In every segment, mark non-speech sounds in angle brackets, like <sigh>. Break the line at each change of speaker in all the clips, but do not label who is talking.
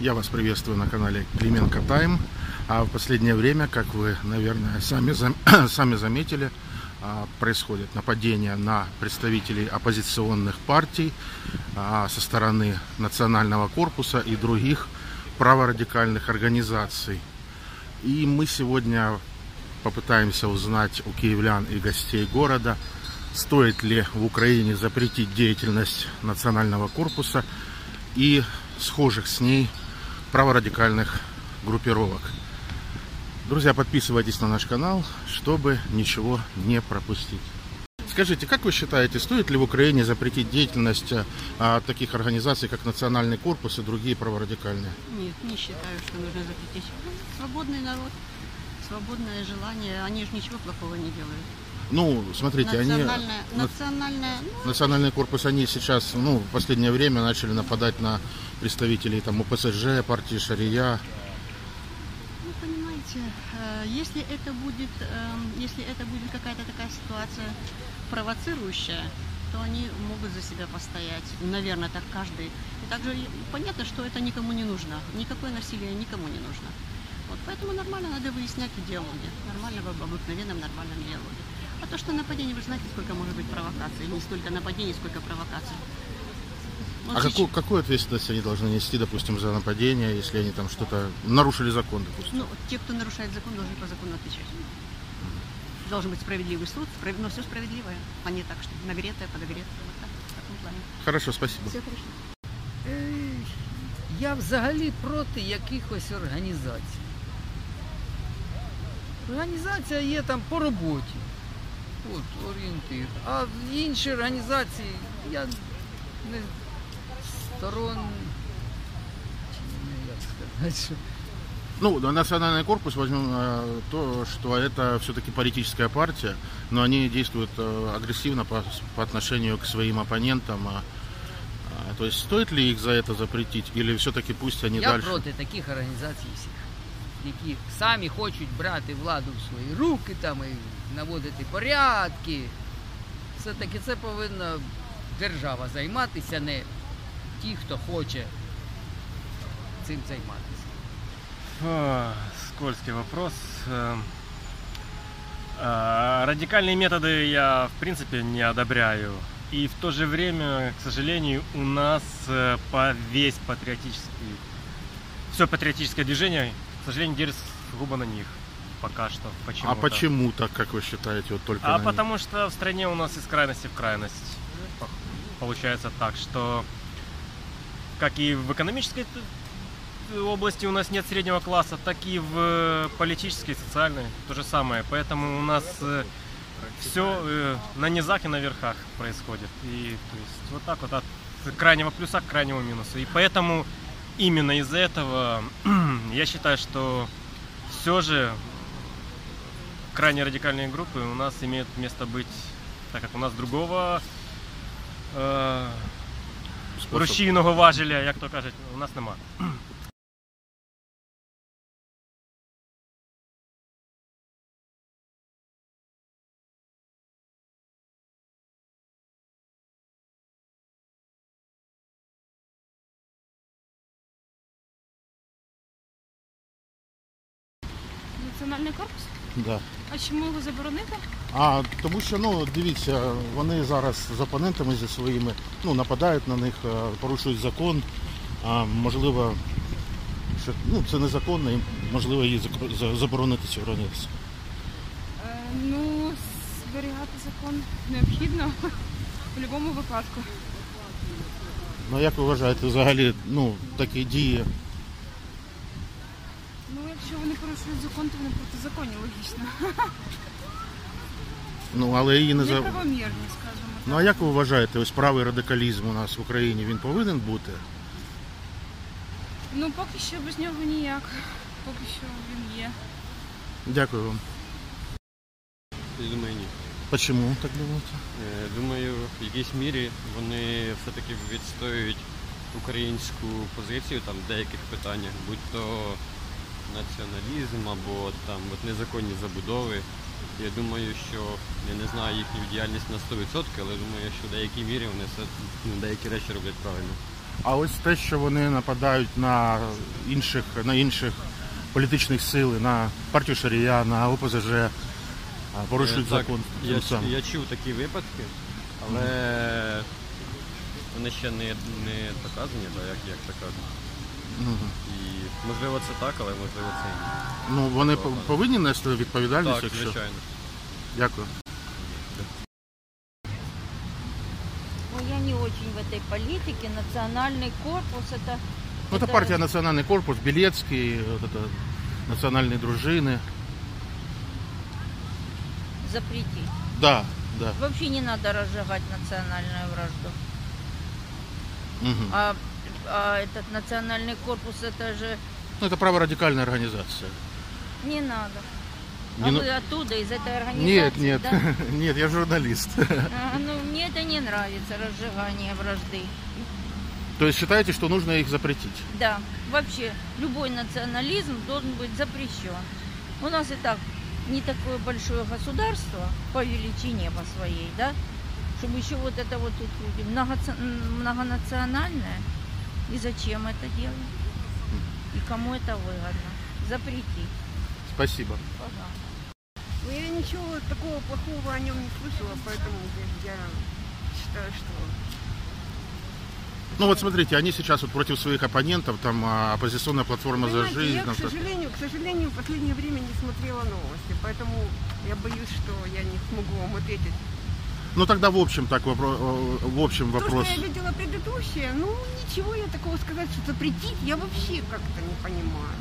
Я вас приветствую на канале Клименко Тайм. А в последнее время, как вы, наверное, сами, зам- <coughs> сами заметили, а, происходит нападение на представителей оппозиционных партий а, со стороны Национального корпуса и других праворадикальных организаций. И мы сегодня попытаемся узнать у киевлян и гостей города, стоит ли в Украине запретить деятельность Национального корпуса и схожих с ней праворадикальных группировок. Друзья, подписывайтесь на наш канал, чтобы ничего не пропустить. Скажите, как вы считаете, стоит ли в Украине запретить деятельность а, таких организаций, как Национальный корпус и другие праворадикальные?
Нет, не считаю, что нужно запретить. Свободный народ, свободное желание. Они же ничего плохого не делают.
Ну, смотрите, они...
национальная,
на-
национальная, ну,
Национальный корпус, они сейчас, ну, в последнее время начали нападать на представителей там ОПСЖ, партии Шария.
ну, понимаете, э, если это будет, эм, если это будет какая-то такая ситуация провоцирующая, то они могут за себя постоять. Наверное, так каждый. И также понятно, что это никому не нужно. Никакое насилие никому не нужно. Вот поэтому нормально надо выяснять в диалоге. Нормально в обыкновенном нормальном диалоге. А то, что нападение, вы же знаете, сколько может быть провокаций. Не столько нападений, сколько провокаций. Вот
А
сейчас-
какую, какую ответственность они должны нести, допустим, за нападение, если они там что-то нарушили закон, допустим?
Ну, те, кто нарушает закон, должны по закону отвечать. Должен быть справедливый суд, справ- но все справедливое, а не так, что нагретое, подогретое. Вот так, в таком плане.
Хорошо, спасибо.
Все хорошо.
Е, Я взагалі проти якихось організацій. Організація є там по роботі. От, орієнтир. А інші організації я не сторон. чи не як сказати, що
Ну, Национальный корпус возьмем э, то, что это все-таки политическая партия, но они действуют э, агрессивно по, по отношению к своим оппонентам. а, а, то есть стоит ли их за это запретить, или все-таки пусть они
Я
дальше?
проти таких організацій всіх, які самі хочуть брати владу в свої руки там і наводити порядки. Все-таки це повинна держава займатися, не ті, хто хоче цим займатися.
А, Скользкий вопрос. Эм, а, Радикальные методы я, в принципе, не одобряю. И в то же время, к сожалению, у нас э, по весь патриотический, все патриотическое движение, к сожалению, держится сугубо на них. Пока что. Почему?
А почему так, как вы считаете, вот только
А
на них?
потому что в стране у нас из крайности в крайность. Получается так, что как и в экономической области у нас нет среднего класса, так и в э, политической, социальной то же самое. Поэтому у нас все на низах и на верхах происходит. И то есть вот так вот от крайнего плюса к крайнему минусу. И поэтому именно из-за этого <clears throat> я считаю, что все же крайне радикальные группы у нас имеют место быть, так как у нас другого
Способ.
рушійного важеля, як то кажуть, у нас нема. <clears throat>
Національний корпус?
Да.
А чому його заборонити?
А тому що ну дивіться, вони зараз з опонентами зі своїми ну нападають на них, е, порушують закон. А можливо, що ну це незаконно, і можливо її заборонити цю організацію.
Е, ну, зберігати закон необхідно в будь-якому випадку.
Ну як ви вважаєте, взагалі ну такі дії?
Якщо вони порушують закон, то вони протизаконні, логічно.
Ну але її не за
Неправомірні, скажімо так.
ну а як ви вважаєте, ось правий радикалізм у нас в Україні він повинен бути?
Ну, поки що без нього ніяк. Поки що він є.
Дякую вам.
Думаю, ні.
Почему так думаєте?
Е, Думаю, в якійсь мірі вони все-таки відстоюють українську позицію там в деяких питаннях, будь то націоналізм або там от незаконні забудови. Я думаю, що я не знаю їхню діяльність на 100%, але думаю, що в деякій мірі вони все, ну, деякі речі роблять правильно.
А ось те, що вони нападають на інших, на інших політичних сил, на партію Шарія, на ОПЗЖ, порушують
Е, так,
закон.
Я, я чув такі випадки, але вони ще не, не доказані, так, як, як кажуть.
Мгм.
І можливо це так, але можливо це і ні.
Ну, вони по- повинні нести відповідальність,
Так,
якщо.
звичайно.
Дякую.
Ну, я не очень в этой политике. Национальный корпус это...
Ну, это партия Национальный корпус, Белецкий, вот это национальные дружины.
запретить.
Да, да.
Вообще не надо разжигать национальную вражду.
Мгм.
А, а этот национальный корпус это же
Ну, это праворадикальная организация.
не надо.
Не
а
ну-
вы оттуда, из этой организации?
Нет, нет,
да? <laughs>
нет, я журналист.
А, ну, мне это не нравится, разжигание вражды.
То есть считаете, что нужно их запретить?
Да, вообще любой национализм должен быть запрещен. У нас и так не такое большое государство по величине по своей, да, чтобы еще вот это вот многонациональное. И зачем это делать? И кому это выгодно? Запретить,
Спасибо.
пожалуйста.
Ну, я ничего такого плохого о нем не слышала, поэтому я считаю, что
Ну вот смотрите, они сейчас вот против своих оппонентов, там а, оппозиционная платформа за
Понимаете,
жизнь.
я,
там
к сожалению, к сожалению, в последнее время не смотрела новости, поэтому я боюсь, что я не смогу вам ответить.
Ну тогда в общем так вопро- э, в общем вопрос.
То, что я видела предыдущее, ну ничего я такого сказать, что запретить, я вообще как-то не понимаю.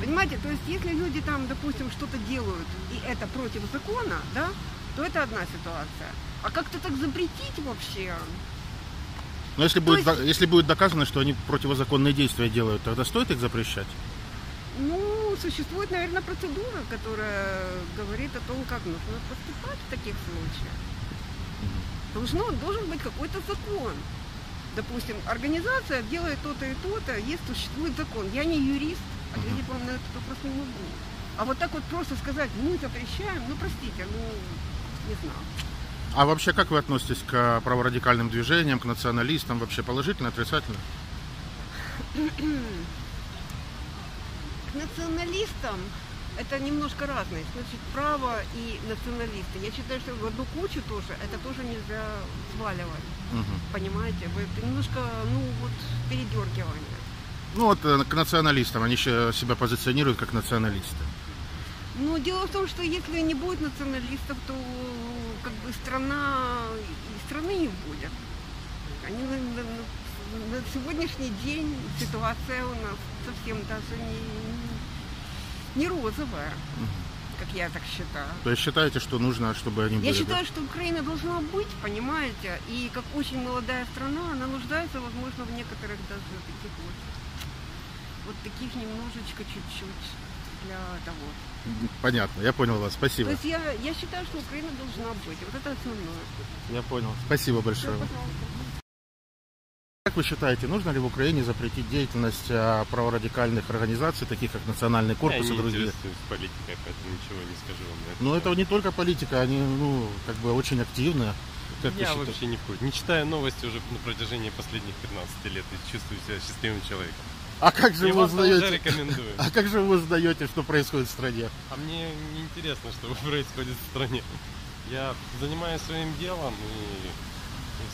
Понимаете, то есть если люди там, допустим, что-то делают, и это против закона, да, то это одна ситуация. А как-то так запретить вообще,
Но если
То
будет,
есть-
если будет доказано, что они противозаконные действия делают, тогда стоит их запрещать?
ну, существует, наверное, процедура, которая говорит о том, как нужно поступать в таких случаях. Должно, должен быть какой-то закон. Допустим, организация делает то-то и то-то, есть существует закон. Я не юрист, ответить вам на этот вопрос не могу. А вот так вот просто сказать, мы запрещаем, ну простите, ну не знаю.
А вообще как вы относитесь к праворадикальным движениям, к националистам? Вообще положительно, отрицательно?
К националистам это немножко разные. Значит, право и националисты. Я считаю, что в одну кучу тоже, это тоже нельзя сваливать.
Мгм.
Понимаете? Вы- немножко, ну вот, передергивание.
Ну вот э, к националистам, они еще себя позиционируют как националисты.
Но дело в том, что если не будет националистов, то как бы страна и страны не будет. Они на, на- сегодняшний день ситуация у нас совсем даже не, не розовая, как я так считаю.
То есть считаете, что нужно, чтобы они были?
Я
да?
считаю, что Украина должна быть, понимаете, и как очень молодая страна, она нуждается, возможно, в некоторых даже таких вот, вот таких немножечко чуть-чуть для того.
Понятно, я понял вас,
То
спасибо.
есть я, я считаю, что Украина должна быть. Вот это основное.
Я понял. Спасибо большое.
Всё, пожалуйста.
Как вы считаете, нужно ли в Украине запретить деятельность а, праворадикальных организаций, таких как Национальный корпус
я
и другие?
интересуюсь политикой, поэтому ничего не скажу вам. на этот
Но это не только политика, они, ну, как бы очень активны. Как
Я вообще не в. Не читаю новости уже на протяжении последних 15 лет и чувствую себя счастливым человеком.
А как же
И
вы узнаете? А как же вы узнаете, что происходит в стране?
А мне не интересно, что <laughs> происходит в стране. Я занимаюсь своим делом и,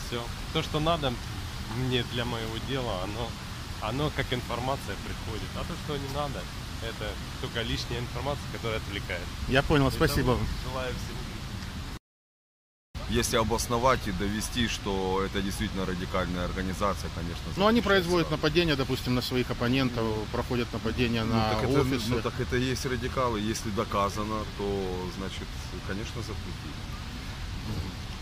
все. То, что надо мне для моего дела, оно, оно как информация приходит. А то, что не надо, это только лишняя информация, которая отвлекает.
Я понял, спасибо.
Поэтому Желаю всего
Если обосновать и довести, что это действительно радикальная организация, конечно.
Ну, они производят нападения, допустим, на своих оппонентов, проходят нападения
Ну,
на
так это,
офисы.
ну, так это и есть радикалы. Если доказано, то, значит, конечно, запретить.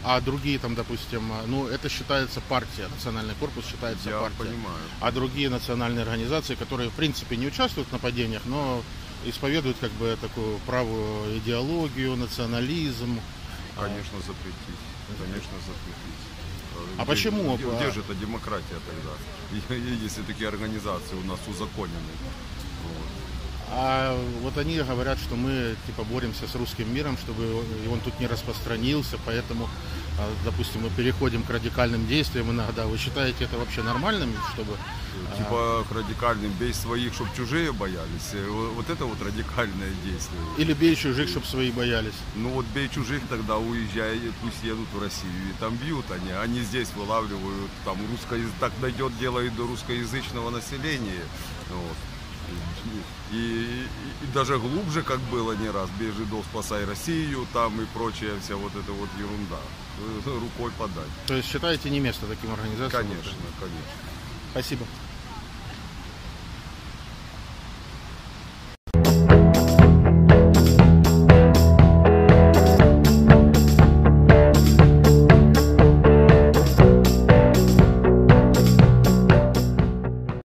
А другие там, допустим, а, ну, это считается партия, национальный корпус считается
Я
партия.
понимаю.
А другие национальные организации, которые, в принципе, не участвуют в нападениях, но исповедуют как бы такую правую идеологию, национализм. А,
Конечно, запретить. Конечно, запретить.
А
Где-
почему?
Где, где же это демократия тогда? <laughs> Если такие организации у нас узаконены. Вот.
А вот они говорят, что мы типа боремся с русским миром, чтобы он тут не распространился, поэтому а, допустим, мы переходим к радикальным действиям иногда. Вы считаете это вообще нормальным, чтобы а,
Типа к радикальным бей своих, чтобы чужие боялись. Э, во- Вот это вот радикальное действие.
или бей чужих, чтобы свои боялись?
Ну вот бей чужих, тогда уезжай, пусть едут в Россию. И там бьют они, они здесь вылавливают, там русско... так дойдет дело и до русскоязычного населения. Вот. И, и- и даже глубже, как было не раз, бей жидов, спасай Россию, там и прочая вся вот эта вот ерунда. Э, Рукой подать.
То есть считаете не место таким организациям?
Конечно, конечно.
Спасибо.